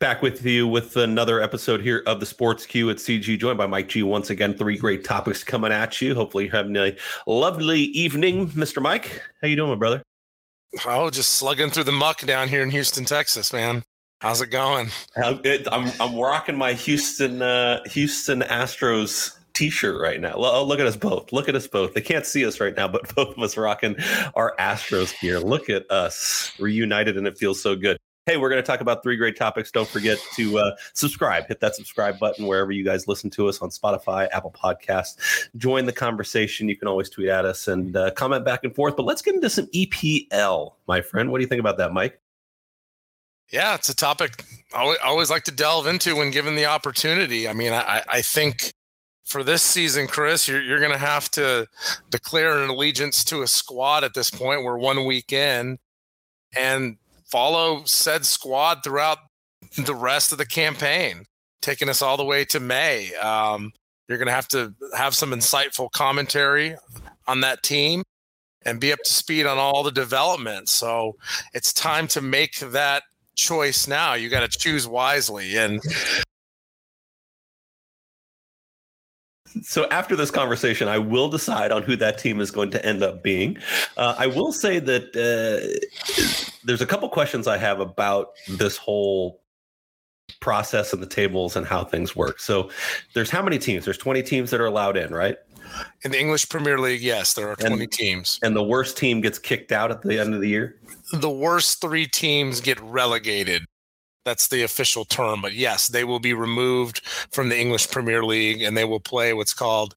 Back with you with another episode here of the Sports Cue at CG, joined by Mike G. Once again, three great topics coming at you. Hopefully, you're having a lovely evening, Mr. Mike. How you doing, my brother? Oh, just slugging through the muck down here in Houston, Texas, man. How's it going? I'm I'm rocking my Houston uh, Houston Astros t-shirt right now. Oh, look at us both. Look at us both. They can't see us right now, but both of us rocking our Astros gear. Look at us reunited, and it feels so good. Hey, we're going to talk about three great topics. Don't forget to uh, subscribe. Hit that subscribe button wherever you guys listen to us on Spotify, Apple Podcasts. Join the conversation. You can always tweet at us and uh, comment back and forth. But let's get into some EPL, my friend. What do you think about that, Mike? Yeah, it's a topic I always like to delve into when given the opportunity. I mean, I, I think for this season, Chris, you're, you're going to have to declare an allegiance to a squad at this point. We're one week in, and follow said squad throughout the rest of the campaign, taking us all the way to May. Um, you're going to have to have some insightful commentary on that team and be up to speed on all the developments. So it's time to make that choice now. You got to choose wisely. And so after this conversation, I will decide on who that team is going to end up being. Uh, I will say that uh, there's a couple questions I have about this whole process and the tables and how things work. So there's how many teams? There's 20 teams that are allowed in, right? In the English Premier League, yes, there are 20 and, teams. And the worst team gets kicked out at the end of the year? The worst three teams get relegated. That's the official term. But yes, they will be removed from the English Premier League and they will play what's called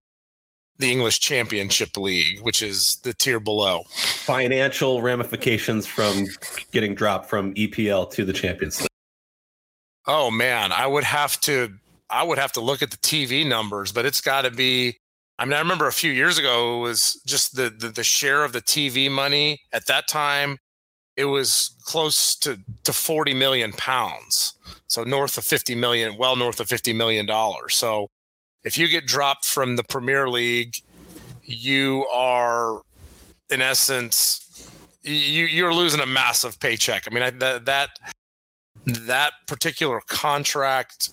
the English Championship League, which is the tier below. Financial ramifications from getting dropped from EPL to the Champions League. Oh man, I would have to I would have to look at the TV numbers, but it's got to be I mean, I remember a few years ago it was just the, the the share of the TV money at that time it was close to, to 40 million pounds. So north of 50 million, well north of 50 million dollars. So if you get dropped from the Premier League, you are in essence you you're losing a massive paycheck. I mean, that that that particular contract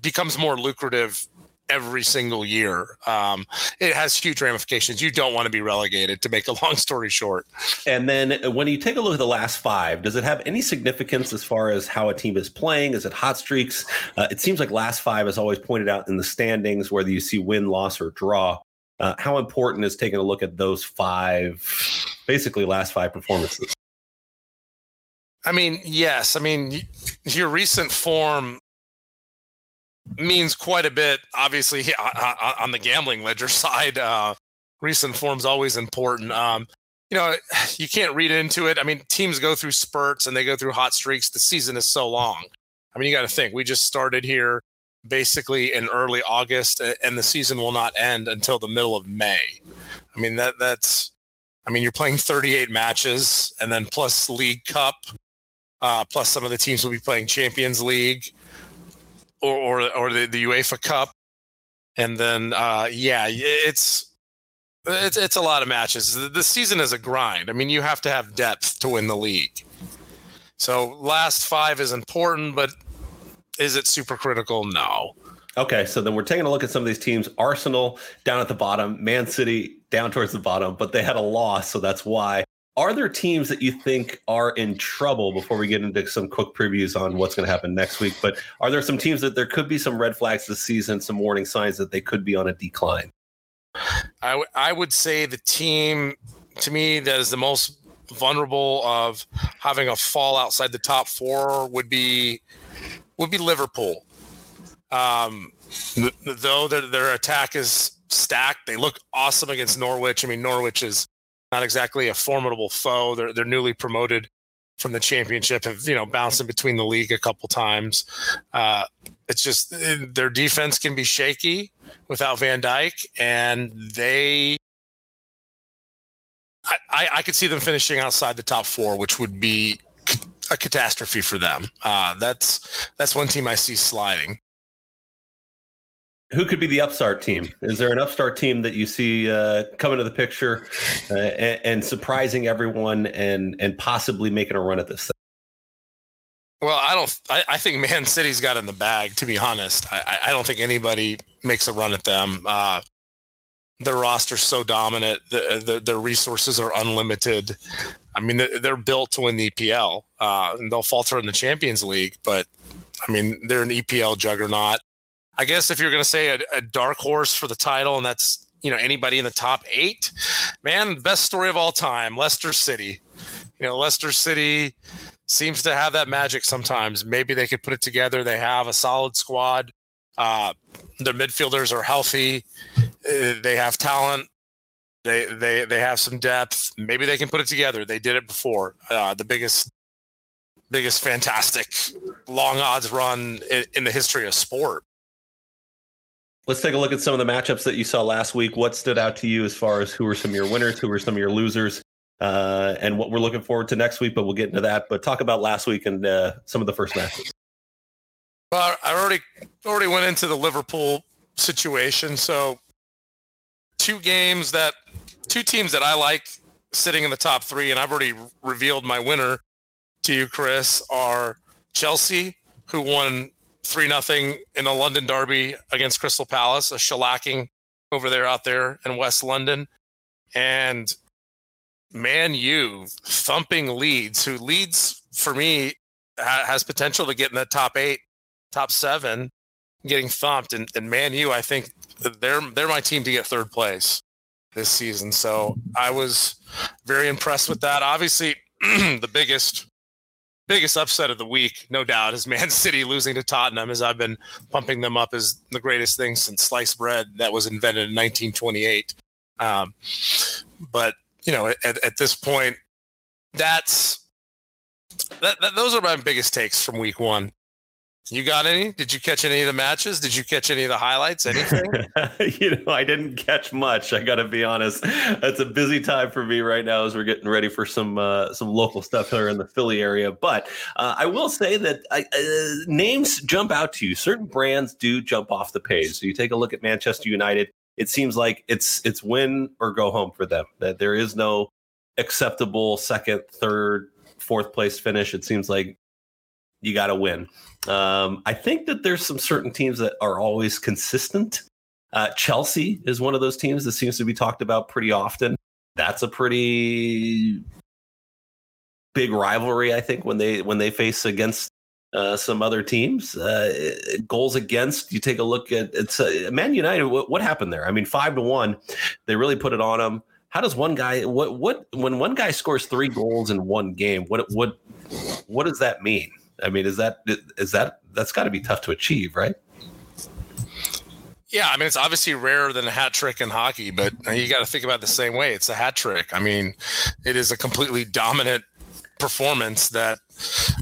becomes more lucrative every single year. Um, it has huge ramifications. You don't want to be relegated, to make a long story short. And then when you take a look at the last five, does it have any significance as far as how a team is playing? Is it hot streaks? Uh, it seems like last five is always pointed out in the standings, whether you see win, loss, or draw. Uh, how important is taking a look at those five, basically last five performances? I mean, yes. I mean, your recent form means quite a bit. Obviously, on the gambling ledger side, uh, recent form's always important. Um, you know, you can't read into it. I mean, teams go through spurts and they go through hot streaks. The season is so long. I mean, you got to think. We just started here basically in early August, and the season will not end until the middle of May. I mean, that that's. I mean, you're playing 38 matches, and then plus League Cup, uh, plus some of the teams will be playing Champions League or or, or the, the UEFA Cup, and then uh, yeah, it's it's it's a lot of matches. The, the season is a grind. I mean, you have to have depth to win the league. So last five is important, but is it super critical? No. Okay, so then we're taking a look at some of these teams. Arsenal down at the bottom, Man City down towards the bottom, but they had a loss, so that's why. Are there teams that you think are in trouble before we get into some quick previews on what's going to happen next week? But are there some teams that there could be some red flags this season, some warning signs that they could be on a decline? I, w- I would say the team to me that is the most vulnerable of having a fall outside the top four would be would be Liverpool. Um, though their, their attack is stacked, they look awesome against Norwich. I mean, Norwich is not exactly a formidable foe. They're they're newly promoted from the championship, have you know bounced in between the league a couple times. Uh, it's just their defense can be shaky without Van Dijk, and they. I, I, I could see them finishing outside the top four, which would be a catastrophe for them. Uh, that's that's one team I see sliding who could be the upstart team? Is there an upstart team that you see uh, coming to the picture uh, and, and, surprising everyone and and possibly making a run at this thing? Well, I don't. I, I, think Man City's got in the bag. To be honest, I, I don't think anybody makes a run at them. Uh, their roster's so dominant. The, the, their resources are unlimited. I mean, they're built to win the EPL, uh, and they'll falter in the Champions League. But I mean, they're an EPL juggernaut. I guess if you're going to say a, a dark horse for the title, and that's you know anybody in the top eight, man, best story of all time, Leicester City. You know, Leicester City seems to have that magic sometimes. Maybe they could put it together. They have a solid squad. Uh, their midfielders are healthy. Uh, they have talent. They they they have some depth. Maybe they can put it together. They did it before. Uh, the biggest biggest fantastic long odds run in, in the history of sport. Let's take a look at some of the matchups that you saw last week. What stood out to you as far as who were some of your winners, who were some of your losers? uh, and what we're looking forward to next week. But we'll get into that. But talk about last week and uh, some of the first matches. Well, I already already went into the Liverpool situation. So two games that two teams that I like sitting in the top three, and I've already revealed my winner to you, Chris, are Chelsea, who won three nothing in a London derby against Crystal Palace, a shellacking over there out there in West London, and Man U thumping Leeds, who Leeds for me ha- has potential to get in the top eight, top seven, getting thumped. And, and Man U, I think they're they're my team to get third place this season. So I was very impressed with that. Obviously, the biggest biggest upset of the week, no doubt, is Man City losing to Tottenham. As I've been pumping them up as the greatest thing since sliced bread that was invented in 1928. Um, but you know, at, at this point, that's that, that, those are my biggest takes from week one. You got any? Did you catch any of the matches? Did you catch any of the highlights? Anything? you know, I didn't catch much. I got to be honest. It's a busy time for me right now as we're getting ready for some uh, some local stuff here in the Philly area. But uh, I will say that I, uh, names jump out to you. Certain brands do jump off the page. So you take a look at Manchester United it seems like it's it's win or go home for them. That there is no acceptable second, third, fourth place finish. It seems like you got to win. Um, I think that there's some certain teams that are always consistent. Uh, Chelsea is one of those teams that seems to be talked about pretty often. That's a pretty big rivalry, I think, when they when they face against uh, some other teams. Uh, goals against, you take a look at it's uh, Man United. What, what, happened there? I mean, five to one, they really put it on them. How does one guy? What what when one guy scores three goals in one game? What what what does that mean? I mean, is that is that that's got to be tough to achieve, right? Yeah, I mean it's obviously rarer than a hat trick in hockey, but you got to think about it the same way. It's a hat trick. I mean, it is a completely dominant performance that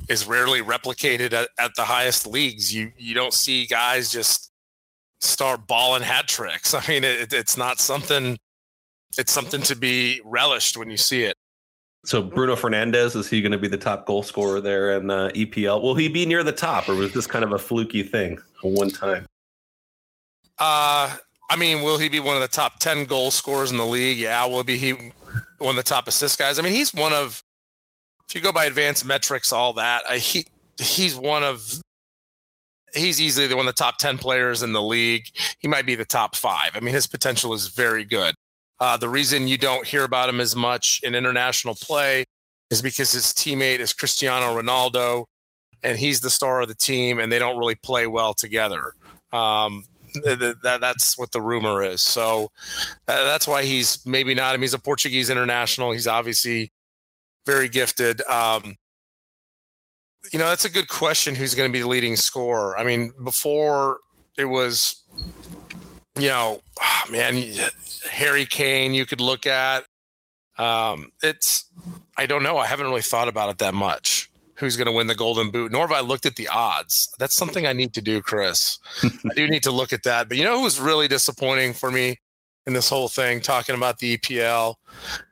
is rarely replicated at, at the highest leagues. You you don't see guys just start balling hat tricks. I mean, it, it's not something. It's something to be relished when you see it. So Bruno Fernandes is he going to be the top goal scorer there in uh, EPL? Will he be near the top, or was this kind of a fluky thing, a one time? Uh, I mean, will he be one of the top ten goal scorers in the league? Yeah, will be he one of the top assist guys? I mean, he's one of if you go by advanced metrics, all that, uh, he he's one of he's easily the one of the top 10 players in the league. He might be the top five. I mean, his potential is very good. Uh, the reason you don't hear about him as much in international play is because his teammate is Cristiano Ronaldo, and he's the star of the team, and they don't really play well together. Um, that, that, that's what the rumor is. So uh, that's why he's maybe not. I mean, he's a Portuguese international. He's obviously very gifted. Um, you know, that's a good question. Who's going to be the leading scorer? I mean, before it was, you know, oh, man, Harry Kane. You could look at. Um, it's, I don't know. I haven't really thought about it that much. Who's going to win the Golden Boot? Nor have I looked at the odds. That's something I need to do, Chris. I do need to look at that. But you know who was really disappointing for me in this whole thing, talking about the EPL,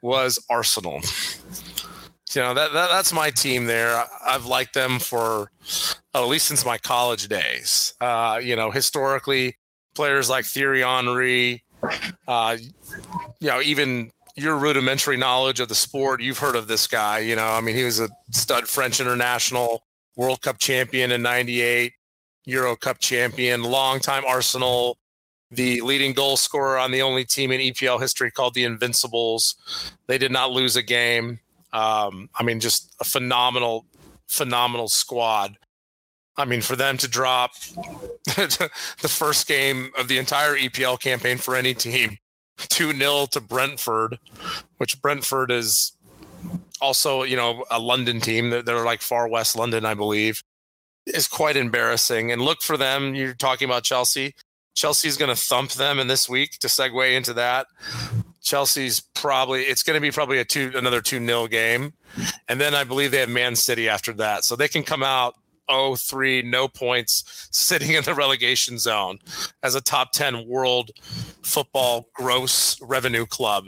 was Arsenal you know that, that that's my team there. I've liked them for at least since my college days. Uh, you know, historically, players like Thierry Henry, uh, you know, even your rudimentary knowledge of the sport, you've heard of this guy. You know, I mean, he was a stud French international. World Cup champion in 98, Euro Cup champion, longtime Arsenal, the leading goal scorer on the only team in EPL history called the Invincibles. They did not lose a game. Um, I mean, just a phenomenal, phenomenal squad. I mean, for them to drop the first game of the entire EPL campaign for any team, 2 0 to Brentford, which Brentford is also, you know, a London team. They're, they're like far west London, I believe, is quite embarrassing. And look for them. You're talking about Chelsea. Chelsea's going to thump them in this week to segue into that. Chelsea's probably it's going to be probably a two another two nil game, and then I believe they have Man City after that, so they can come out 0-3, no points, sitting in the relegation zone as a top ten world football gross revenue club.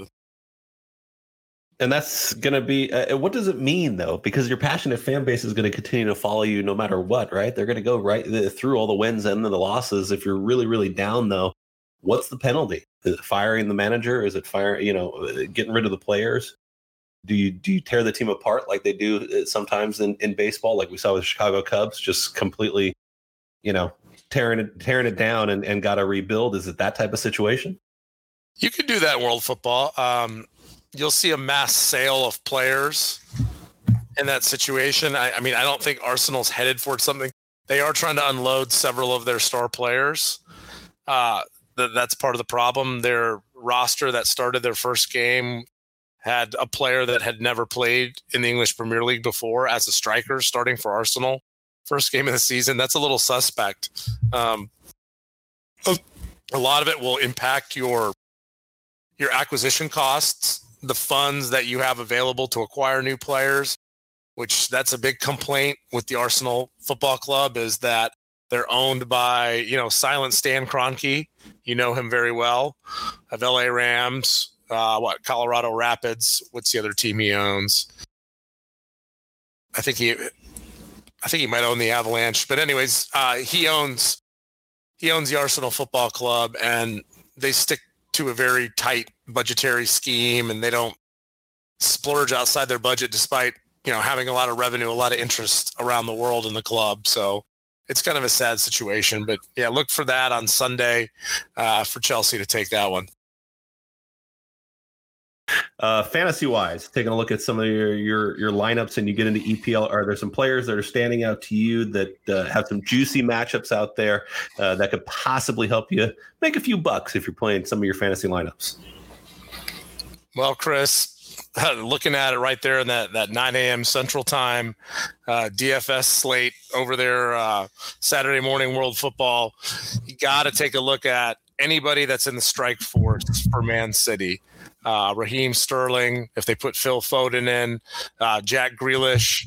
And that's going to be uh, what does it mean though? Because your passionate fan base is going to continue to follow you no matter what right? They're going to go right through all the wins and the losses if you're really really down though. What's the penalty? Is it firing the manager? Is it fire you know uh, getting rid of the players do you do you tear the team apart like they do uh, sometimes in, in baseball like we saw with chicago cubs just completely you know tearing it tearing it down and, and got to rebuild is it that type of situation you could do that in world football um, you'll see a mass sale of players in that situation. I, I mean, I don't think Arsenal's headed for something. They are trying to unload several of their star players. Uh, th- that's part of the problem. Their roster that started their first game had a player that had never played in the English Premier League before as a striker starting for Arsenal. First game of the season. That's a little suspect. Um, a, a lot of it will impact your your acquisition costs the funds that you have available to acquire new players, which that's a big complaint with the Arsenal Football Club is that they're owned by, you know, Silent Stan Kroenke. You know him very well. Of LA Rams, uh, what Colorado Rapids. What's the other team he owns? I think he, I think he might own the Avalanche. But anyways, uh, he owns he owns the Arsenal Football Club, and they stick to a very tight budgetary scheme and they don't splurge outside their budget despite you know having a lot of revenue a lot of interest around the world in the club so it's kind of a sad situation but yeah look for that on sunday uh, for chelsea to take that one uh, fantasy wise, taking a look at some of your, your your lineups, and you get into EPL. Are there some players that are standing out to you that uh, have some juicy matchups out there uh, that could possibly help you make a few bucks if you're playing some of your fantasy lineups? Well, Chris, looking at it right there in that that 9 a.m. Central Time uh, DFS slate over there, uh, Saturday morning World Football, you got to take a look at anybody that's in the strike force for Man City uh, Raheem Sterling, if they put Phil Foden in, uh, Jack Grealish,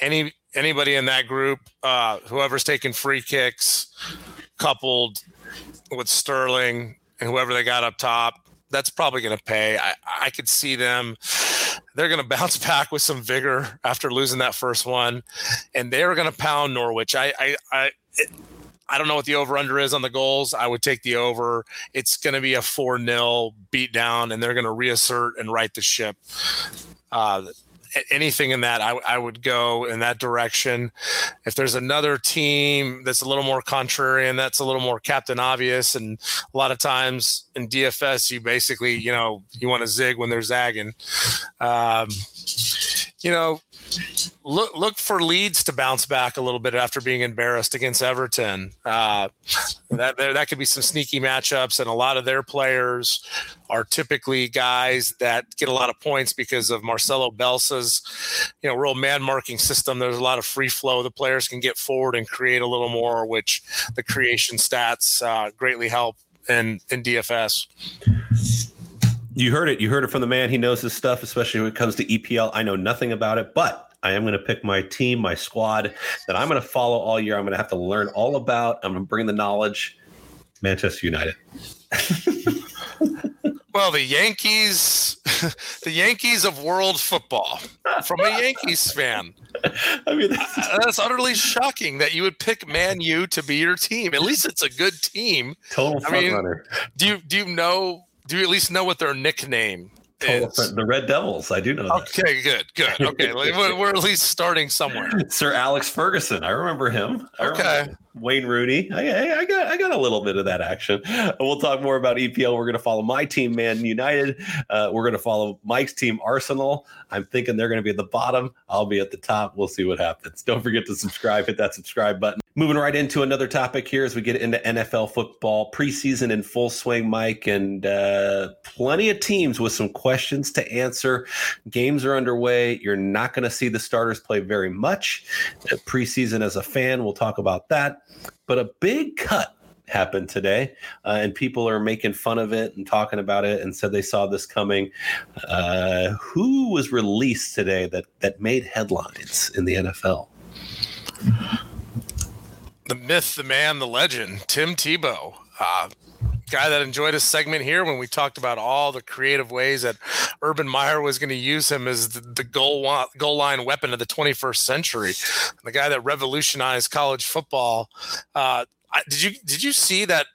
any anybody in that group, uh, whoever's taking free kicks, coupled with Sterling and whoever they got up top, that's probably going to pay. I, I could see them. They're going to bounce back with some vigor after losing that first one, and they're going to pound Norwich. I, I, I it, I don't know what the over under is on the goals. I would take the over. It's going to be a 4 0 beat down, and they're going to reassert and right the ship. Uh, anything in that, I, I, would go in that direction. If there's another team that's a little more contrarian, that's a little more captain obvious, and a lot of times in DFS, you basically, you know, you want to zig when they're zagging. Um, you know, look look for Leeds to bounce back a little bit after being embarrassed against Everton. Uh, that that could be some sneaky matchups, and a lot of their players are typically guys that get a lot of points because of Marcelo Bielsa's, you know, real man marking system. There's a lot of free flow. The players can get forward and create a little more, which the creation stats uh, greatly help in in DFS. You heard it. You heard it from the man. He knows his stuff, especially when it comes to EPL. I know nothing about it, but I am going to pick my team, my squad that I'm going to follow all year. I'm going to have to learn all about. I'm going to bring the knowledge. Manchester United. well, the Yankees, the Yankees of world football, from a Yankees fan. I mean, that's, uh, that's utterly shocking that you would pick Man U to be your team. At least it's a good team. Total front I mean, runner. Do you do you know? Do you at least know what their nickname is the Red Devils. I do know. Okay, good, good. Okay, we're, we're, at least starting somewhere. Sir Alex Ferguson, I remember him. I okay, remember Wayne Rooney. I, I, got I got a little bit of that action. We'll talk more about EPL. We're going to follow my team, Man United. Uh, we're going to follow Mike's team, Arsenal. I'm thinking they're going to be at the bottom. I'll be at the top. We'll see what happens. Don't forget to subscribe. Hit that subscribe button. Moving right into another topic here as we get into NFL football preseason in full swing, Mike, and uh, plenty of teams with some questions to answer. Games are underway. You're not going to see the starters play very much. Uh, preseason as a fan, we'll talk about that. But a big cut happened today, uh, and people are making fun of it and talking about it and said they saw this coming. Uh, who was released today that that made headlines in the NFL? the myth, the man, the legend, Tim Tebow. Uh, guy that enjoyed a segment here when we talked about all the creative ways that Urban Meyer was going to use him as the, the goal goal line weapon of the 21st century. The guy that revolutionized college football. Uh, did you did you see that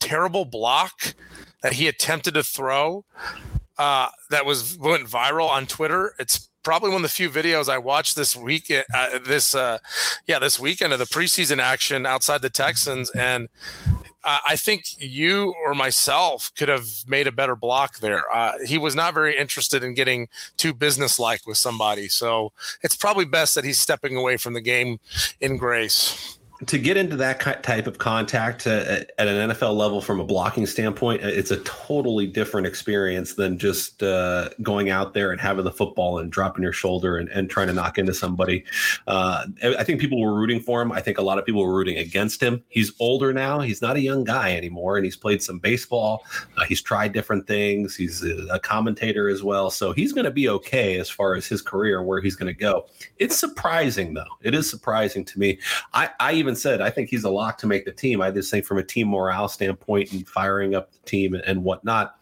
terrible block that he attempted to throw? Uh, that was went viral on Twitter. It's probably one of the few videos I watched this week. Uh, this uh, yeah, this weekend of the preseason action outside the Texans, and I think you or myself could have made a better block there. Uh, he was not very interested in getting too businesslike with somebody, so it's probably best that he's stepping away from the game in grace to get into that type of contact uh, at an NFL level from a blocking standpoint, uh, it's a totally different experience than just uh, going out there and having the football and dropping your shoulder and, and trying to knock into somebody. Uh, I think people were rooting for him. I think a lot of people were rooting against him. He's older now. He's not a young guy anymore, and he's played some baseball. Uh, he's tried different things. He's a commentator as well, so he's going to be okay as far as his career where he's going to go. It's surprising though. It is surprising to me. I, I even even said, I think he's a lock to make the team. I just think from a team morale standpoint and firing up the team and whatnot.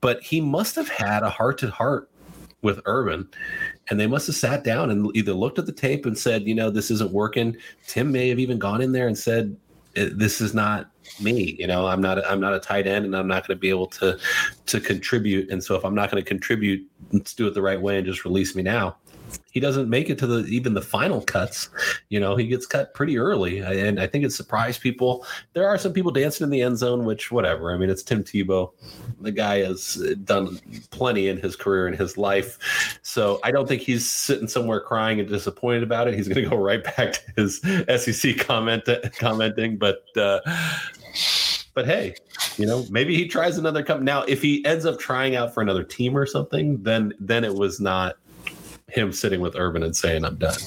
But he must have had a heart to heart with Urban, and they must have sat down and either looked at the tape and said, you know, this isn't working. Tim may have even gone in there and said, eh, this is not me you know i'm not i'm not a tight end and i'm not going to be able to to contribute and so if i'm not going to contribute let's do it the right way and just release me now he doesn't make it to the even the final cuts. You know, he gets cut pretty early, and I think it surprised people. There are some people dancing in the end zone, which whatever. I mean, it's Tim Tebow. The guy has done plenty in his career and his life, so I don't think he's sitting somewhere crying and disappointed about it. He's going to go right back to his SEC comment commenting, but. Uh, but hey, you know, maybe he tries another company. Now, if he ends up trying out for another team or something, then then it was not him sitting with Urban and saying, I'm done.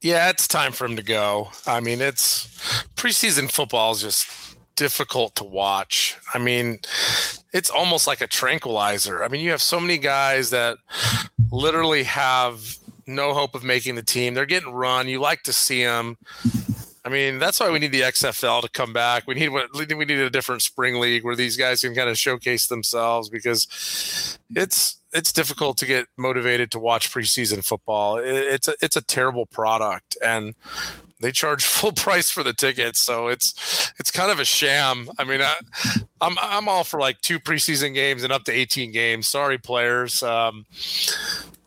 Yeah, it's time for him to go. I mean, it's preseason football is just difficult to watch. I mean, it's almost like a tranquilizer. I mean, you have so many guys that literally have no hope of making the team. They're getting run. You like to see them. I mean, that's why we need the XFL to come back. We need we need a different spring league where these guys can kind of showcase themselves because it's it's difficult to get motivated to watch preseason football. It's a it's a terrible product, and they charge full price for the tickets, so it's it's kind of a sham. I mean, I, am I'm, I'm all for like two preseason games and up to 18 games. Sorry, players. Um,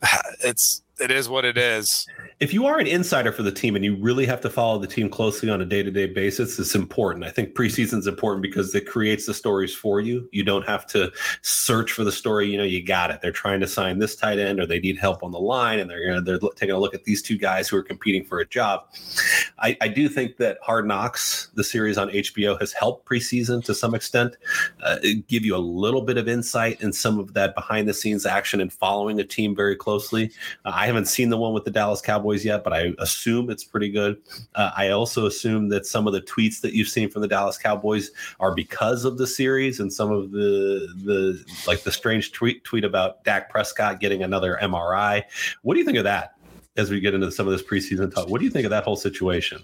it's it is what it is. If you are an insider for the team and you really have to follow the team closely on a day-to-day basis it's important. I think preseason is important because it creates the stories for you. You don't have to search for the story. You know you got it. They're trying to sign this tight end or they need help on the line and they're they're taking a look at these two guys who are competing for a job. I, I do think that hard knocks the series on hbo has helped preseason to some extent uh, give you a little bit of insight in some of that behind the scenes action and following a team very closely. Uh, i haven't seen the one with the dallas cowboys yet, but I assume it's pretty good. Uh, I also assume that some of the tweets that you've seen from the Dallas Cowboys are because of the series and some of the the like the strange tweet tweet about Dak Prescott getting another MRI. What do you think of that? As we get into some of this preseason talk, what do you think of that whole situation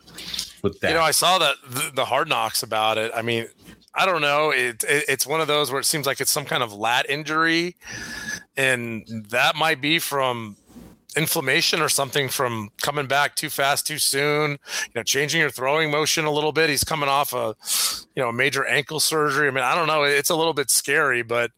with that? You know, I saw that the, the hard knocks about it. I mean, I don't know. It, it, it's one of those where it seems like it's some kind of lat injury, and that might be from inflammation or something from coming back too fast too soon you know changing your throwing motion a little bit he's coming off a you know a major ankle surgery i mean i don't know it's a little bit scary but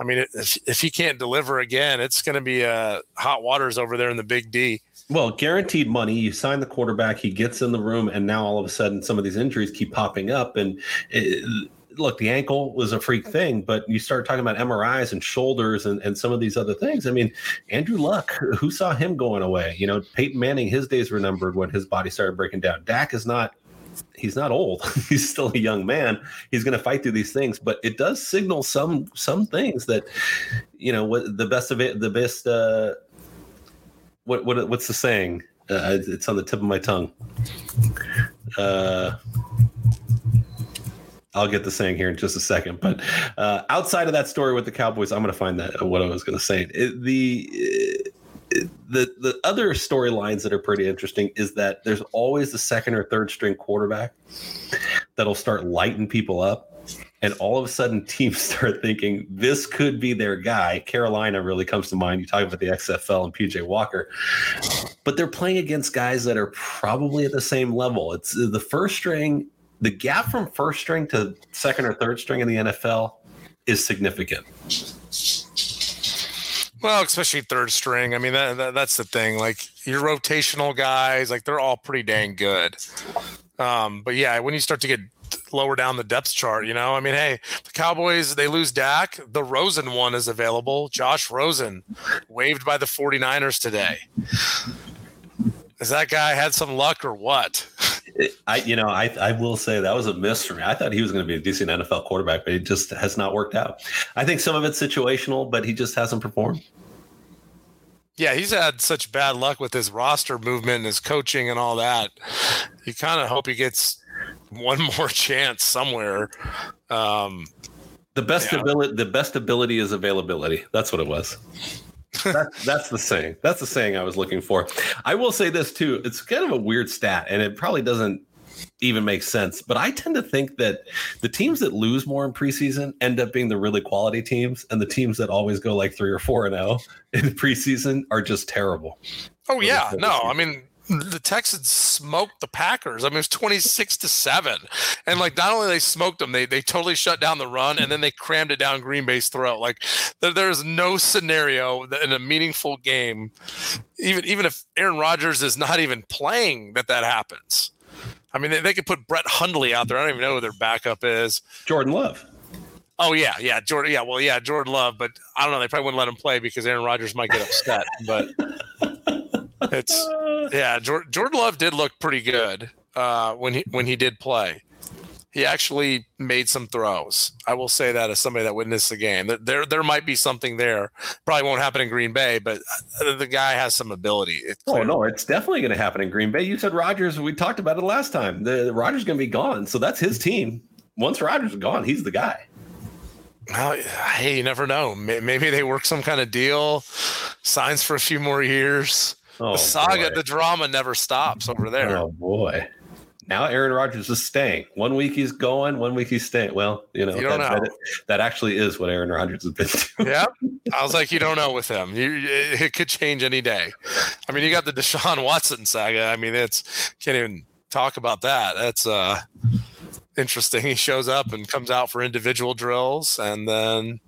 i mean if, if he can't deliver again it's going to be uh, hot waters over there in the big d well, guaranteed money. You sign the quarterback, he gets in the room, and now all of a sudden, some of these injuries keep popping up. And it, look, the ankle was a freak thing, but you start talking about MRIs and shoulders and, and some of these other things. I mean, Andrew Luck, who saw him going away? You know, Peyton Manning, his days were numbered when his body started breaking down. Dak is not he's not old. he's still a young man. He's going to fight through these things, but it does signal some some things that you know what the best of it the best uh what what what's the saying? Uh, it's on the tip of my tongue. Uh I'll get the saying here in just a second. But uh, outside of that story with the Cowboys, I'm going to find that uh, what I was going to say. It, the uh, the the other storylines that are pretty interesting is that there's always the second or third string quarterback that'll start lighting people up. And all of a sudden, teams start thinking this could be their guy. Carolina really comes to mind. You talk about the XFL and PJ Walker, but they're playing against guys that are probably at the same level. It's the first string the gap from first string to second or third string in the NFL is significant. Well, especially third string. I mean, that, that, that's the thing. Like your rotational guys, like they're all pretty dang good. Um, but yeah, when you start to get lower down the depth chart, you know, I mean, hey, the Cowboys, they lose Dak. The Rosen one is available. Josh Rosen waived by the 49ers today. Has that guy had some luck or what? I, you know, I, I will say that was a miss for me. I thought he was going to be a decent NFL quarterback, but it just has not worked out. I think some of it's situational, but he just hasn't performed. Yeah, he's had such bad luck with his roster movement and his coaching and all that. You kind of hope he gets one more chance somewhere. Um, the best yeah. ability, the best ability is availability. That's what it was that's, that's the saying. That's the saying I was looking for. I will say this too. It's kind of a weird stat, and it probably doesn't even make sense. But I tend to think that the teams that lose more in preseason end up being the really quality teams, and the teams that always go like three or four and zero oh in preseason are just terrible. Oh yeah, no, I mean the Texans smoked the Packers. I mean, it was 26 to 7. And like not only they smoked them, they they totally shut down the run and then they crammed it down Green Bay's throat. Like there, there's no scenario that in a meaningful game, even even if Aaron Rodgers is not even playing, that that happens. I mean, they, they could put Brett Hundley out there. I don't even know who their backup is. Jordan Love. Oh yeah, yeah, Jordan. Yeah, well, yeah, Jordan Love, but I don't know. They probably wouldn't let him play because Aaron Rodgers might get upset. But it's yeah. Jordan Love did look pretty good uh, when he when he did play. He actually made some throws. I will say that as somebody that witnessed the game, there there might be something there. Probably won't happen in Green Bay, but uh, the guy has some ability. oh no, it's definitely going to happen in Green Bay. You said Rodgers. We talked about it last time. The, the Rodgers going to be gone, so that's his team. Once Rodgers is gone, he's the guy. Well, hey, you never know. Maybe they work some kind of deal, signs for a few more years. Oh, the saga, boy. the drama never stops over there. Oh boy. Now Aaron Rodgers is staying. One week he's going, one week he's staying. Well, you know, you that, know. That, that, actually is what Aaron Rodgers has been doing. Yeah. I was like, you don't know with him. You, it could change any day. I mean, you got the Deshaun Watson saga. I mean, it's can't even talk about that. That's uh interesting. He shows up and comes out for individual drills and then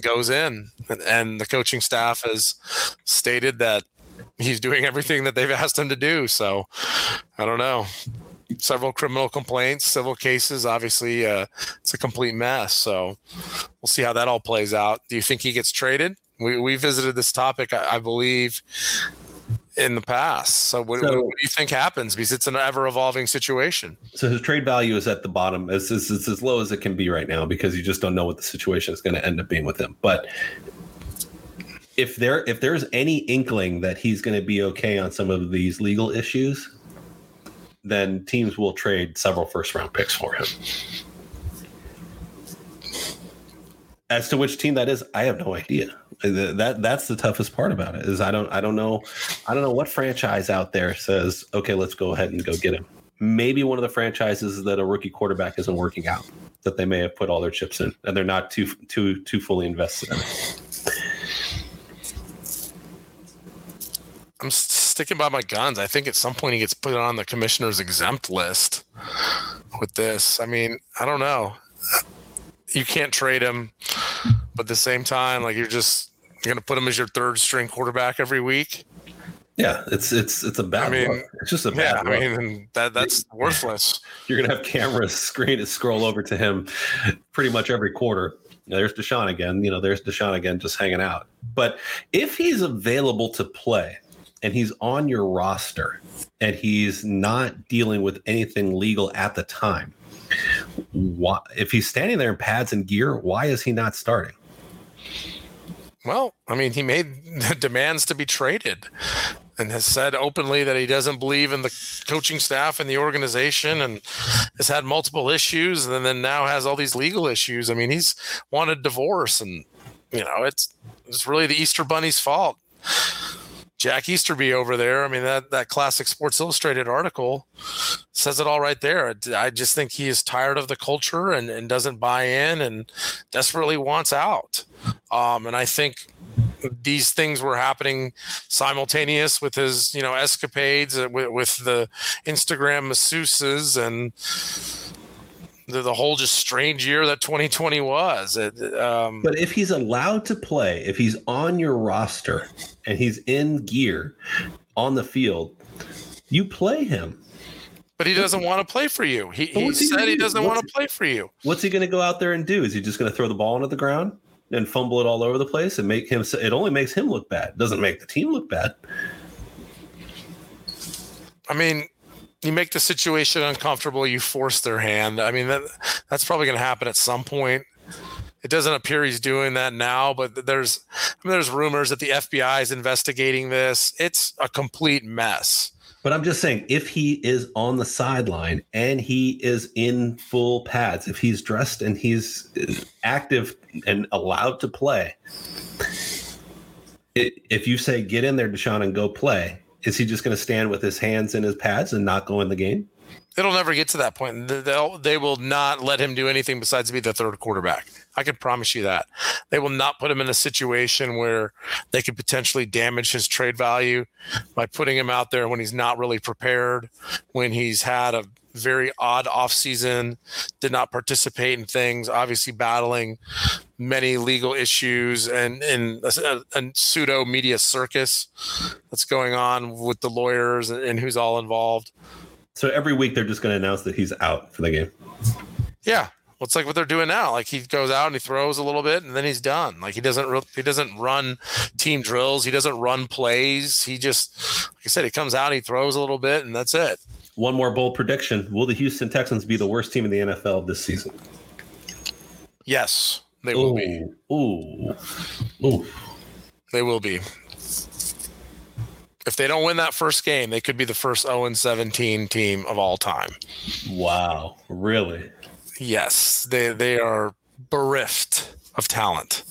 goes in. And the coaching staff has stated that he's doing everything that they've asked him to do. So I don't know. Several criminal complaints, civil cases. Obviously, uh, it's a complete mess. So we'll see how that all plays out. Do you think he gets traded? We, we visited this topic, I, I believe, in the past. So what, so what, do you think happens? Because it's an ever evolving situation. So his trade value is at the bottom. It's, it's, it's, as low as it can be right now because you just don't know what the situation is going to end up being with him. But if there if there's any inkling that he's going to be okay on some of these legal issues, then teams will trade several first round picks for him. As to which team that is, I have no idea. That that's the toughest part about it is I don't I don't know I don't know what franchise out there says okay let's go ahead and go get him. Maybe one of the franchises that a rookie quarterback isn't working out that they may have put all their chips in and they're not too too too fully invested in it. I'm sticking by my guns. I think at some point he gets put on the commissioner's exempt list with this. I mean, I don't know. You can't trade him, but at the same time, like you're just you're gonna put him as your third string quarterback every week. Yeah, it's it's it's a bad. I mean, look. it's just a bad. Yeah, I mean that that's worthless. You're gonna have cameras screen and scroll over to him pretty much every quarter. There's Deshaun again. You know, there's Deshaun again, just hanging out. But if he's available to play, and he's on your roster, and he's not dealing with anything legal at the time, why, if he's standing there in pads and gear, why is he not starting? Well, I mean, he made demands to be traded and has said openly that he doesn't believe in the coaching staff and the organization and has had multiple issues and then now has all these legal issues. I mean, he's wanted divorce and you know, it's it's really the Easter bunny's fault. Jack Easterby over there. I mean, that, that classic Sports Illustrated article says it all right there. I just think he is tired of the culture and, and doesn't buy in and desperately wants out. Um, and I think these things were happening simultaneous with his, you know, escapades uh, with, with the Instagram masseuses and the, the whole just strange year that 2020 was. It, um, but if he's allowed to play, if he's on your roster and he's in gear on the field, you play him. But he doesn't want to play for you. He, he, he said he doesn't want to play for you. What's he going to go out there and do? Is he just going to throw the ball into the ground and fumble it all over the place and make him? It only makes him look bad. It doesn't make the team look bad. I mean, you make the situation uncomfortable. You force their hand. I mean, that that's probably going to happen at some point. It doesn't appear he's doing that now, but there's I mean, there's rumors that the FBI is investigating this. It's a complete mess. But I'm just saying, if he is on the sideline and he is in full pads, if he's dressed and he's active and allowed to play, it, if you say get in there, Deshaun, and go play, is he just going to stand with his hands in his pads and not go in the game? It'll never get to that point. They'll they will not let him do anything besides be the third quarterback. I can promise you that. They will not put him in a situation where they could potentially damage his trade value by putting him out there when he's not really prepared, when he's had a very odd offseason, did not participate in things, obviously battling many legal issues and in a, a, pseudo media circus that's going on with the lawyers and, and who's all involved. So every week they're just going to announce that he's out for the game. Yeah, well, it's like what they're doing now. Like he goes out and he throws a little bit, and then he's done. Like he doesn't re- he doesn't run team drills. He doesn't run plays. He just, like I said, he comes out, he throws a little bit, and that's it. One more bold prediction: Will the Houston Texans be the worst team in the NFL this season? Yes, they will ooh, be. Ooh, ooh, they will be if they don't win that first game, they could be the first 0 17 team of all time. Wow, really? Yes, they they are bereft of talent.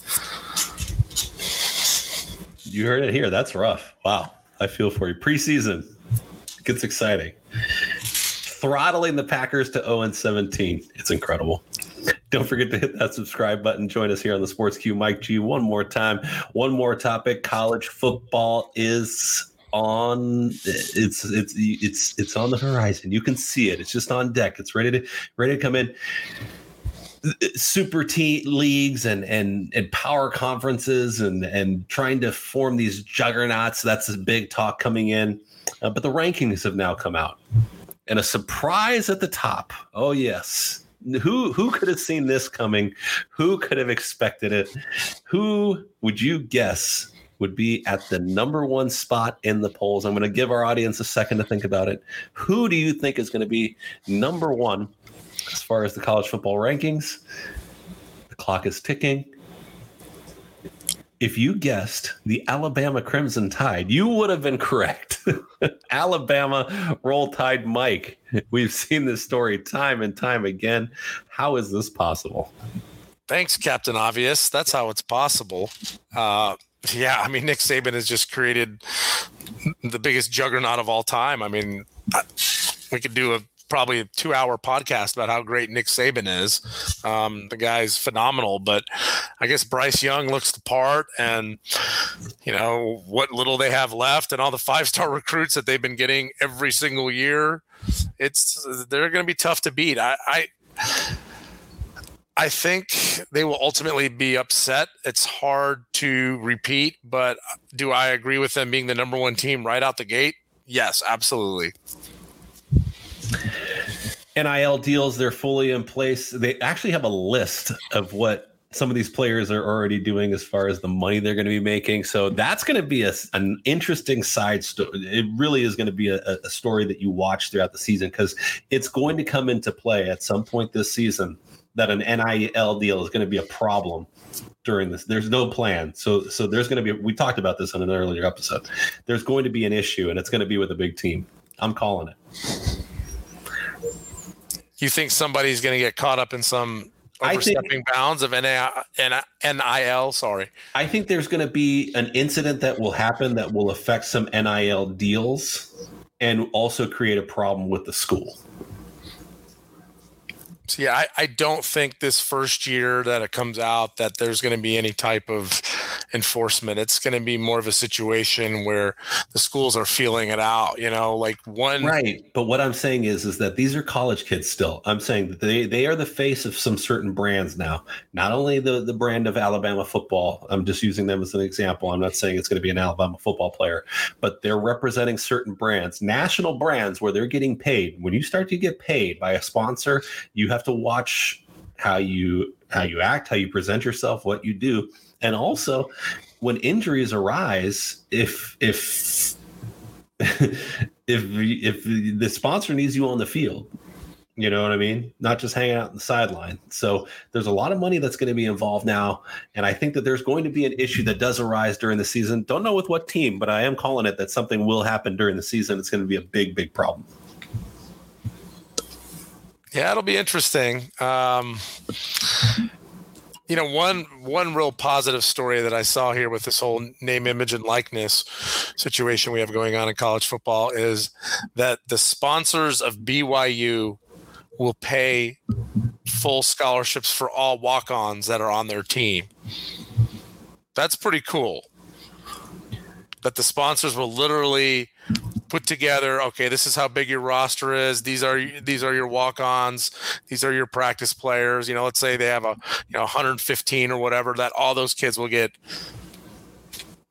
You heard it here. That's rough. Wow, I feel for you. Preseason gets exciting. Throttling the Packers to 0 and 17. It's incredible. Don't forget to hit that subscribe button. Join us here on the Sports Cue. Mike G, one more time. One more topic. College football is on it's it's it's it's on the horizon. You can see it. It's just on deck. It's ready to ready to come in. Super T leagues and and and power conferences and and trying to form these juggernauts. That's a big talk coming in. Uh, but the rankings have now come out. And a surprise at the top. Oh yes. Who who could have seen this coming? Who could have expected it? Who would you guess would be at the number one spot in the polls. I'm going to give our audience a second to think about it. Who do you think is going to be number one as far as the college football rankings? The clock is ticking. If you guessed the Alabama Crimson Tide, you would have been correct. Alabama Roll Tide Mike. We've seen this story time and time again. How is this possible? Thanks, Captain Obvious. That's how it's possible. Uh, yeah, I mean Nick Saban has just created the biggest juggernaut of all time. I mean, we could do a probably a two hour podcast about how great Nick Saban is. Um, the guy's phenomenal, but I guess Bryce Young looks the part, and you know what little they have left, and all the five star recruits that they've been getting every single year. It's they're going to be tough to beat. I, I I think they will ultimately be upset. It's hard to repeat, but do I agree with them being the number one team right out the gate? Yes, absolutely. NIL deals, they're fully in place. They actually have a list of what some of these players are already doing as far as the money they're going to be making. So that's going to be a, an interesting side story. It really is going to be a, a story that you watch throughout the season because it's going to come into play at some point this season that an NIL deal is going to be a problem during this. There's no plan. So so there's going to be we talked about this in an earlier episode. There's going to be an issue and it's going to be with a big team. I'm calling it. You think somebody's going to get caught up in some overstepping think, bounds of NIL? Sorry. I think there's going to be an incident that will happen that will affect some NIL deals and also create a problem with the school. Yeah, I, I don't think this first year that it comes out that there's going to be any type of enforcement. It's going to be more of a situation where the schools are feeling it out. You know, like one right. But what I'm saying is, is that these are college kids still. I'm saying that they they are the face of some certain brands now. Not only the the brand of Alabama football. I'm just using them as an example. I'm not saying it's going to be an Alabama football player, but they're representing certain brands, national brands, where they're getting paid. When you start to get paid by a sponsor, you have to watch how you how you act, how you present yourself, what you do and also when injuries arise, if if if if the sponsor needs you on the field, you know what I mean? Not just hanging out on the sideline. So there's a lot of money that's going to be involved now. And I think that there's going to be an issue that does arise during the season. Don't know with what team, but I am calling it that something will happen during the season. It's going to be a big, big problem. Yeah, it'll be interesting. Um, you know one one real positive story that i saw here with this whole name image and likeness situation we have going on in college football is that the sponsors of byu will pay full scholarships for all walk-ons that are on their team that's pretty cool that the sponsors will literally put together okay this is how big your roster is these are these are your walk-ons these are your practice players you know let's say they have a you know 115 or whatever that all those kids will get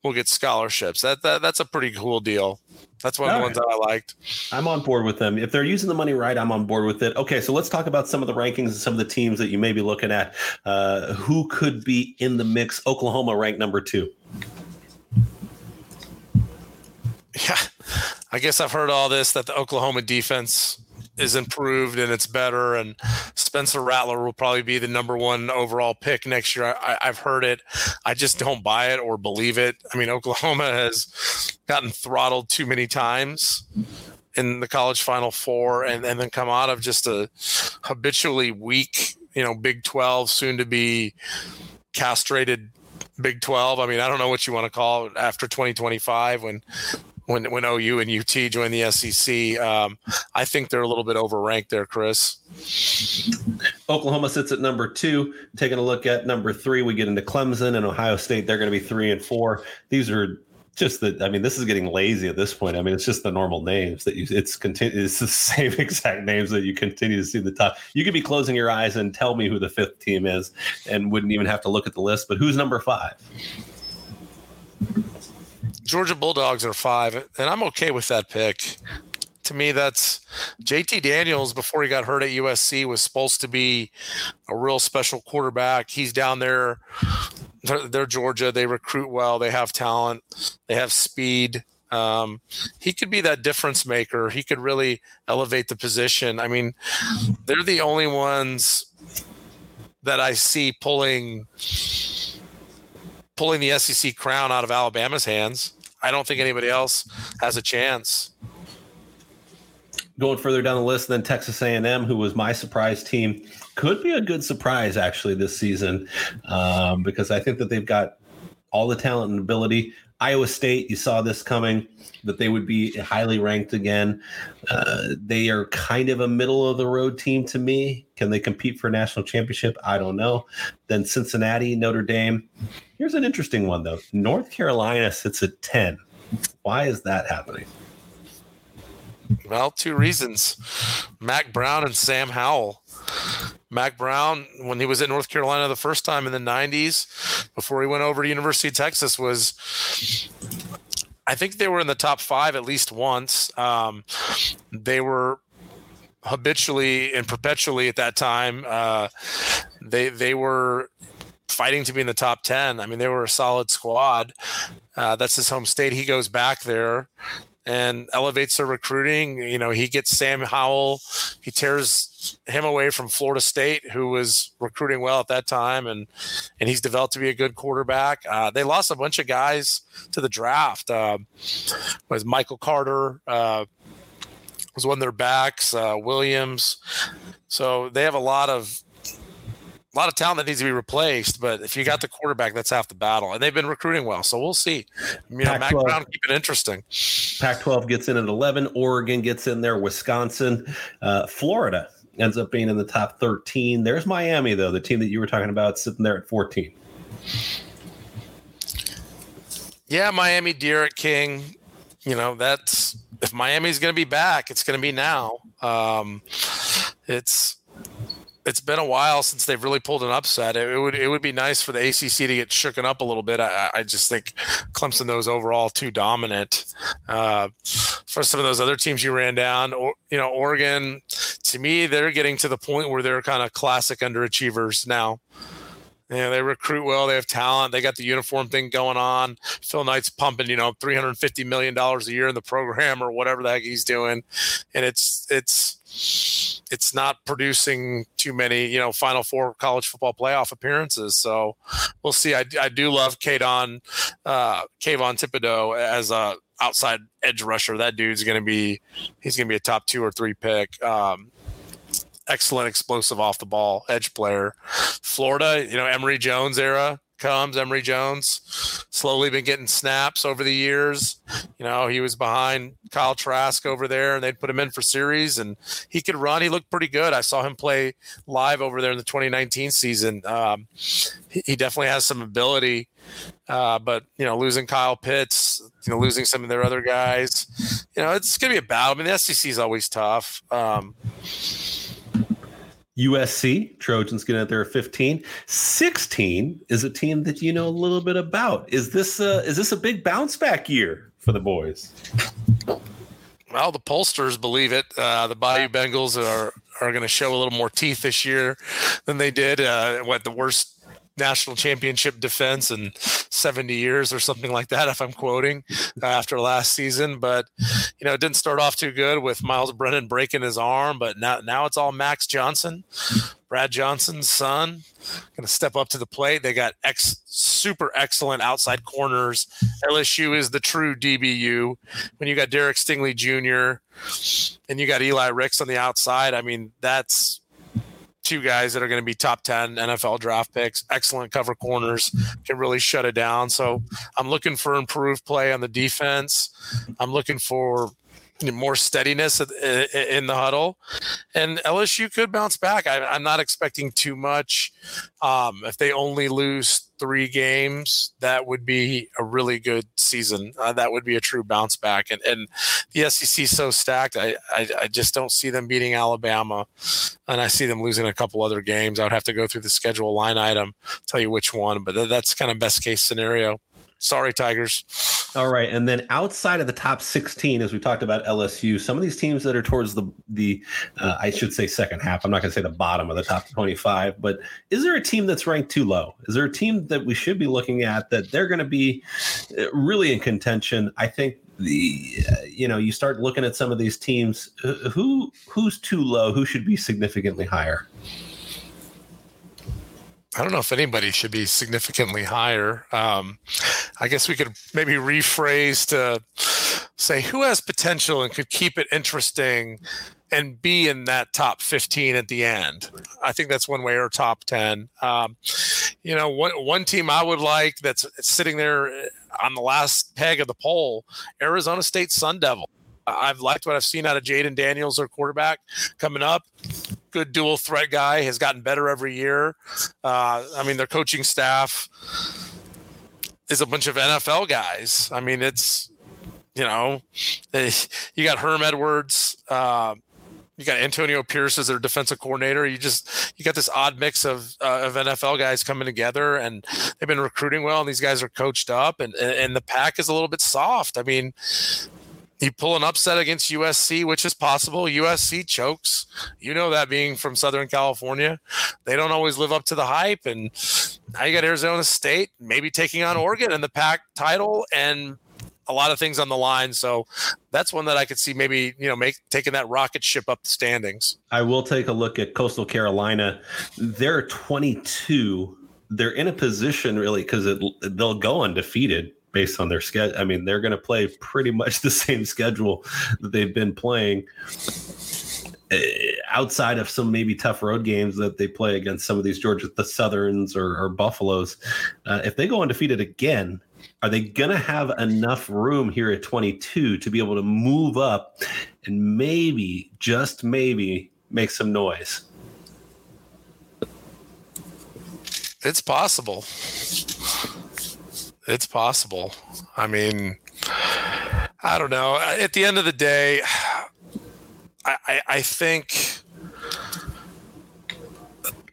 will get scholarships that, that that's a pretty cool deal that's one of the ones that I liked. I'm on board with them. If they're using the money right, I'm on board with it. Okay, so let's talk about some of the rankings and some of the teams that you may be looking at. Uh, who could be in the mix? Oklahoma ranked number two. Yeah, I guess I've heard all this that the Oklahoma defense is improved and it's better, and Spencer Rattler will probably be the number one overall pick next year. I, have heard it. I just don't buy it or believe it. I mean, Oklahoma has gotten throttled too many times in the college Final Four, and, and then come out of just a habitually weak, you know, Big Twelve, soon to be castrated Big 12. I mean, I don't know what you want to call it after 2025 when when when OU and UT join the SEC. Um, I think they're a little bit overranked there, Chris. Oklahoma sits at number two. Taking a look at number three, we get into Clemson and Ohio State. They're going to be three and four. These are just the i mean this is getting lazy at this point i mean it's just the normal names that you it's continue it's the same exact names that you continue to see the top you could be closing your eyes and tell me who the fifth team is and wouldn't even have to look at the list but who's number five Georgia Bulldogs are five, and I'm okay with that pick. To me, that's JT Daniels before he got hurt at USC was supposed to be a real special quarterback. He's down there. They're, they're Georgia. They recruit well. They have talent. They have speed. Um, he could be that difference maker. He could really elevate the position. I mean, they're the only ones that I see pulling pulling the SEC crown out of Alabama's hands. I don't think anybody else has a chance. Going further down the list, then Texas A&M, who was my surprise team, could be a good surprise actually this season um, because I think that they've got all the talent and ability. Iowa State, you saw this coming that they would be highly ranked again. Uh, they are kind of a middle of the road team to me. Can they compete for a national championship? I don't know. Then Cincinnati, Notre Dame. Here's an interesting one, though North Carolina sits at 10. Why is that happening? Well, two reasons Mack Brown and Sam Howell. Mack Brown, when he was at North Carolina the first time in the 90s, before he went over to University of Texas, was I think they were in the top five at least once. Um, they were habitually and perpetually at that time. Uh, they they were fighting to be in the top 10. I mean, they were a solid squad. Uh, that's his home state. He goes back there and elevates their recruiting. You know, he gets Sam Howell, he tears him away from Florida State, who was recruiting well at that time, and and he's developed to be a good quarterback. Uh, they lost a bunch of guys to the draft. Uh, was Michael Carter uh, was one of their backs, uh, Williams. So they have a lot of a lot of talent that needs to be replaced. But if you got the quarterback, that's half the battle. And they've been recruiting well, so we'll see. You know, Mack Brown keep it interesting. Pac-12 gets in at 11. Oregon gets in there. Wisconsin, uh, Florida ends up being in the top 13. There's Miami though, the team that you were talking about, sitting there at 14. Yeah, Miami, D'Eriq King. You know, that's if Miami's going to be back, it's going to be now. Um, it's it's been a while since they've really pulled an upset. It, it, would it would be nice for the ACC to get shooken up a little bit. I, I just think Clemson those overall too dominant. Uh, for some of those other teams you ran down, or you know Oregon, to me they're getting to the point where they're kind of classic underachievers now. Yeah, they recruit well. They have talent. They got the uniform thing going on. Phil Knight's pumping, you know, three hundred fifty million dollars a year in the program or whatever the heck he's doing, and it's it's it's not producing too many, you know, Final Four college football playoff appearances. So we'll see. I, I do love Kadon, uh, Kayvon Thibodeaux as a outside edge rusher. That dude's going to be, he's going to be a top two or three pick. Um, excellent explosive off the ball edge player. Florida, you know, Emory Jones era comes Emory Jones, slowly been getting snaps over the years. You know, he was behind Kyle Trask over there, and they'd put him in for series, and he could run. He looked pretty good. I saw him play live over there in the 2019 season. Um, he, he, definitely has some ability, uh, but you know, losing Kyle Pitts, you know, losing some of their other guys, you know, it's to be a battle. I mean, the SEC is always tough. Um, USC, Trojans get out there at 15. 16 is a team that you know a little bit about. Is this a, is this a big bounce back year for the boys? Well, the pollsters believe it. Uh, the Bayou Bengals are are going to show a little more teeth this year than they did. Uh, what the worst national championship defense in 70 years or something like that, if I'm quoting uh, after last season. But, you know, it didn't start off too good with Myles Brennan breaking his arm, but now, now it's all Max Johnson, Brad Johnson's son, going to step up to the plate. They got ex, super excellent outside corners. LSU is the true DBU. When you got Derek Stingley Jr. and you got Eli Ricks on the outside, I mean, that's two guys that are going to be top 10 NFL draft picks, excellent cover corners, can really shut it down. So I'm looking for improved play on the defense. I'm looking for more steadiness in the huddle, and LSU could bounce back. I, am not expecting too much. Um, if they only lose three games, that would be a really good season. Uh, that would be a true bounce back. And, and the SEC so stacked. I, I, I just don't see them beating Alabama, and I see them losing a couple other games. I would have to go through the schedule line item, tell you which one, but that's kind of best case scenario. Sorry, Tigers. All right, and then outside of the top 16, as we talked about LSU, some of these teams that are towards the the uh, I should say second half. I'm not going to say the bottom of the top 25, but is there a team that's ranked too low? Is there a team that we should be looking at that they're going to be uh, really in contention? I think the uh, you know you start looking at some of these teams who who's too low, who should be significantly higher. I don't know if anybody should be significantly higher. Um, I guess we could maybe rephrase to say who has potential and could keep it interesting and be in that top 15 at the end. I think that's one way or top 10. Um, you know, one one team I would like that's sitting there on the last peg of the poll, Arizona State Sun Devil. I've liked what I've seen out of Jayden Daniels, their quarterback, coming up. Good dual threat guy, has gotten better every year. Uh, I mean, their coaching staff is a bunch of NFL guys. I mean, it's you know, you got Herm Edwards, uh, you got Antonio Pierce as their defensive coordinator. You just you got this odd mix of uh, of NFL guys coming together, and they've been recruiting well, and these guys are coached up, and and the pack is a little bit soft. I mean, you pull an upset against USC, which is possible. USC chokes. You know that being from Southern California. They don't always live up to the hype. And now you got Arizona State maybe taking on Oregon in the pack title and a lot of things on the line. So that's one that I could see maybe, you know, make taking that rocket ship up the standings. I will take a look at Coastal Carolina. They're 22. They're in a position really because they'll go undefeated based on their schedule. I mean, they're going to play pretty much the same schedule that they've been playing uh, outside of some maybe tough road games that they play against some of these Georgia, the Southerns or, or Buffaloes. Uh, if they go undefeated again, are they going to have enough room here at 22 to be able to move up and maybe, just maybe, make some noise? It's possible. It's possible. I mean, I don't know. At the end of the day, I, I, I think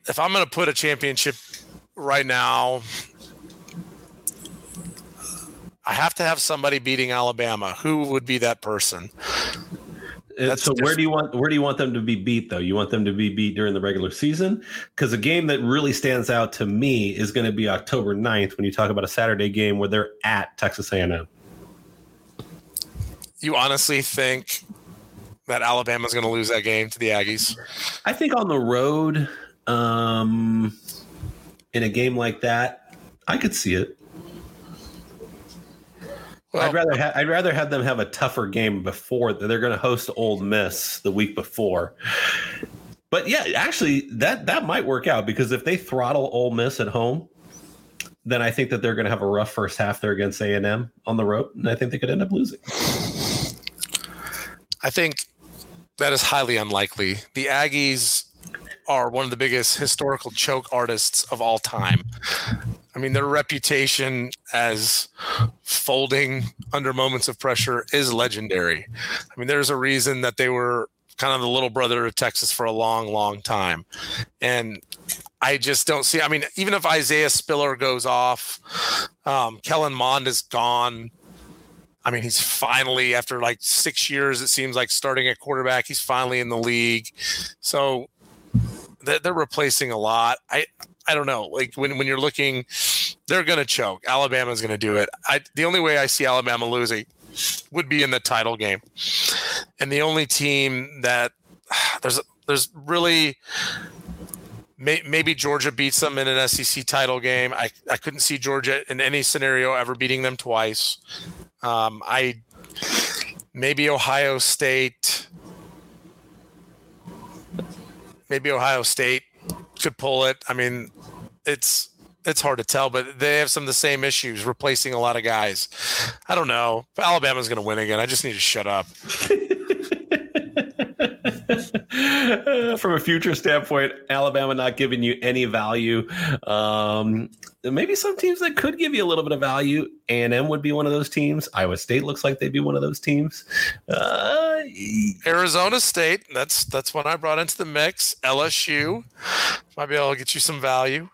if I'm going to put a championship right now I have to have somebody beating Alabama. Who would be that person? That's so different. where do you want where do you want them to be beat though? You want them to be beat during the regular season? Because a game that really stands out to me is going to be October 9th when you talk about a Saturday game where they're at Texas A&M. You honestly think that Alabama's going to lose that game to the Aggies? I think on the road, um, in a game like that, I could see it. Well, I'd rather ha- I'd rather have them have a tougher game before they're going to host Ole Miss the week before. But yeah, actually, that that might work out because if they throttle Ole Miss at home, then I think that they're going to have a rough first half there against A and M on the road, and I think they could end up losing. I think that is highly unlikely. The Aggies are one of the biggest historical choke artists of all time. I mean, their reputation as folding under moments of pressure is legendary. I mean, there's a reason that they were kind of the little brother of Texas for a long, long time. And I just don't see. I mean, even if Isaiah Spiller goes off, um, Kellen Mond is gone. I mean, he's finally after like six years. It seems like starting at quarterback. He's finally in the league. So they're replacing a lot. I I don't know. Like when when you're looking, they're going to choke. Alabama's going to do it. I the only way I see Alabama losing would be in the title game, and the only team that there's there's really maybe Georgia beats them in an SEC title game. I, I couldn't see Georgia in any scenario ever beating them twice. Um, I maybe Ohio State maybe Ohio State could pull it. I mean, it's it's hard to tell, but they have some of the same issues, replacing a lot of guys. I don't know. Alabama's going to win again. I just need to shut up. From a future standpoint, Alabama not giving you any value. Um, maybe some teams that could give you a little bit of value. A&M would be one of those teams. Iowa State looks like they'd be one of those teams. Uh, Arizona State. That's that's one I brought into the mix. LSU might be able to get you some value.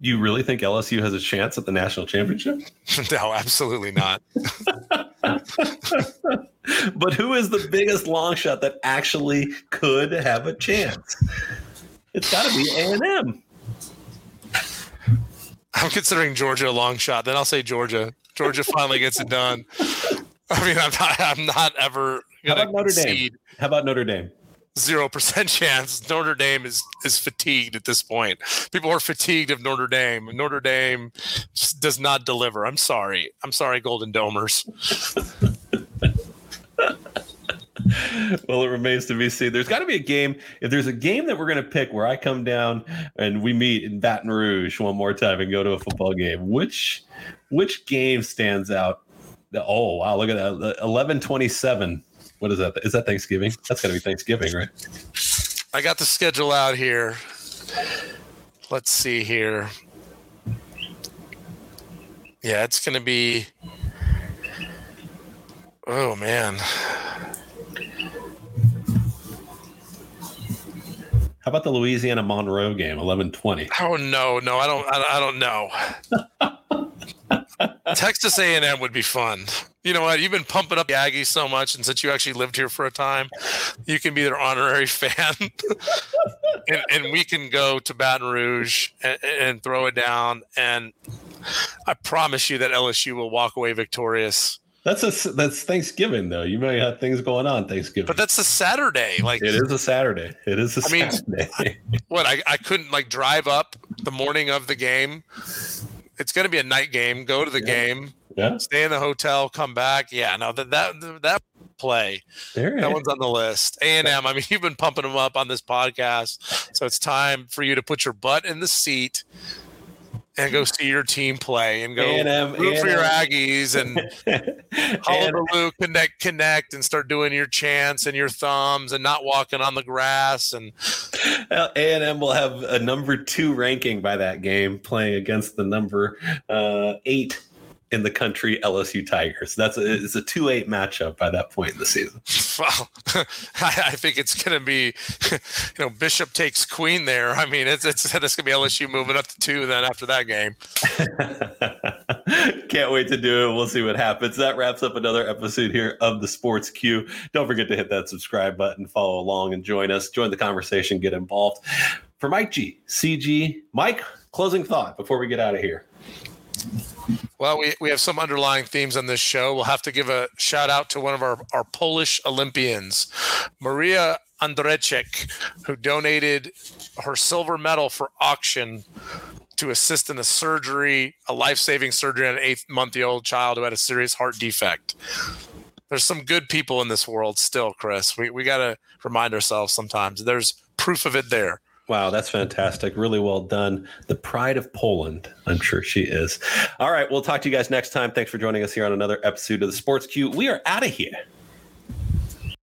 You really think LSU has a chance at the national championship? no, absolutely not. but who is the biggest long shot that actually could have a chance? It's got to be A and M. I'm considering Georgia a long shot. Then I'll say Georgia. Georgia finally gets it done. I mean, I'm not. I'm not ever. How about Notre Dame? How about Notre Dame? Zero percent chance. Notre Dame is is fatigued at this point. People are fatigued of Notre Dame. Notre Dame just does not deliver. I'm sorry. I'm sorry, Golden Domers. well, it remains to be seen. There's got to be a game. If there's a game that we're going to pick where I come down and we meet in Baton Rouge one more time and go to a football game, which which game stands out? Oh wow, look at that. Eleven twenty seven. What is that? Is that Thanksgiving? That's got to be Thanksgiving, right? I got the schedule out here. Let's see here. Yeah, it's going to be. Oh man. How about the Louisiana Monroe game, eleven twenty? Oh no, no, I don't, I, I don't know. Texas A and M would be fun. You know what? You've been pumping up the Aggies so much, and since you actually lived here for a time, you can be their honorary fan, and, and, we can go to Baton Rouge and, and throw it down. And I promise you that LSU will walk away victorious. That's a that's Thanksgiving though. You may have things going on Thanksgiving, but that's a Saturday. Like it is a Saturday. It is a I Saturday. Mean, what I, I couldn't like drive up the morning of the game. It's going to be a night game. Go to the yeah. game. Yeah. Stay in the hotel. Come back. Yeah. No. That that that play. There that one's on the list. A and M. I mean, you've been pumping them up on this podcast, so it's time for you to put your butt in the seat and go see your team play and go A&M, root A&M. for your Aggies and hullabaloo, Caneck, Caneck, and start doing your chants and your thumbs and not walking on the grass. And A and M will have a number two ranking by that game, playing against the number uh, eight in the country LSU Tigers. That's a, it's a two eight matchup by that point in the season. Well, I, I think it's going to be, you know, Bishop takes Queen there. I mean, it's it's, it's going to be LSU moving up to two. Then after that game, can't wait to do it. We'll see what happens. That wraps up another episode here of the Sports Cue. Don't forget to hit that subscribe button, follow along, and join us. Join the conversation, get involved. For Mike G, CG, Mike, closing thought before we get out of here. Well, we, we have some underlying themes on this show. We'll have to give a shout out to one of our, our Polish Olympians, Maria Andrzejczyk, who donated her silver medal for auction to assist in a surgery, a life saving surgery on an eight month old child who had a serious heart defect. There's some good people in this world still, Chris. We, we got to remind ourselves sometimes there's proof of it there. Wow, that's fantastic. Really well done. The pride of Poland. I'm sure she is. All right, we'll talk to you guys next time. Thanks for joining us here on another episode of the Sports Cue. We are out of here.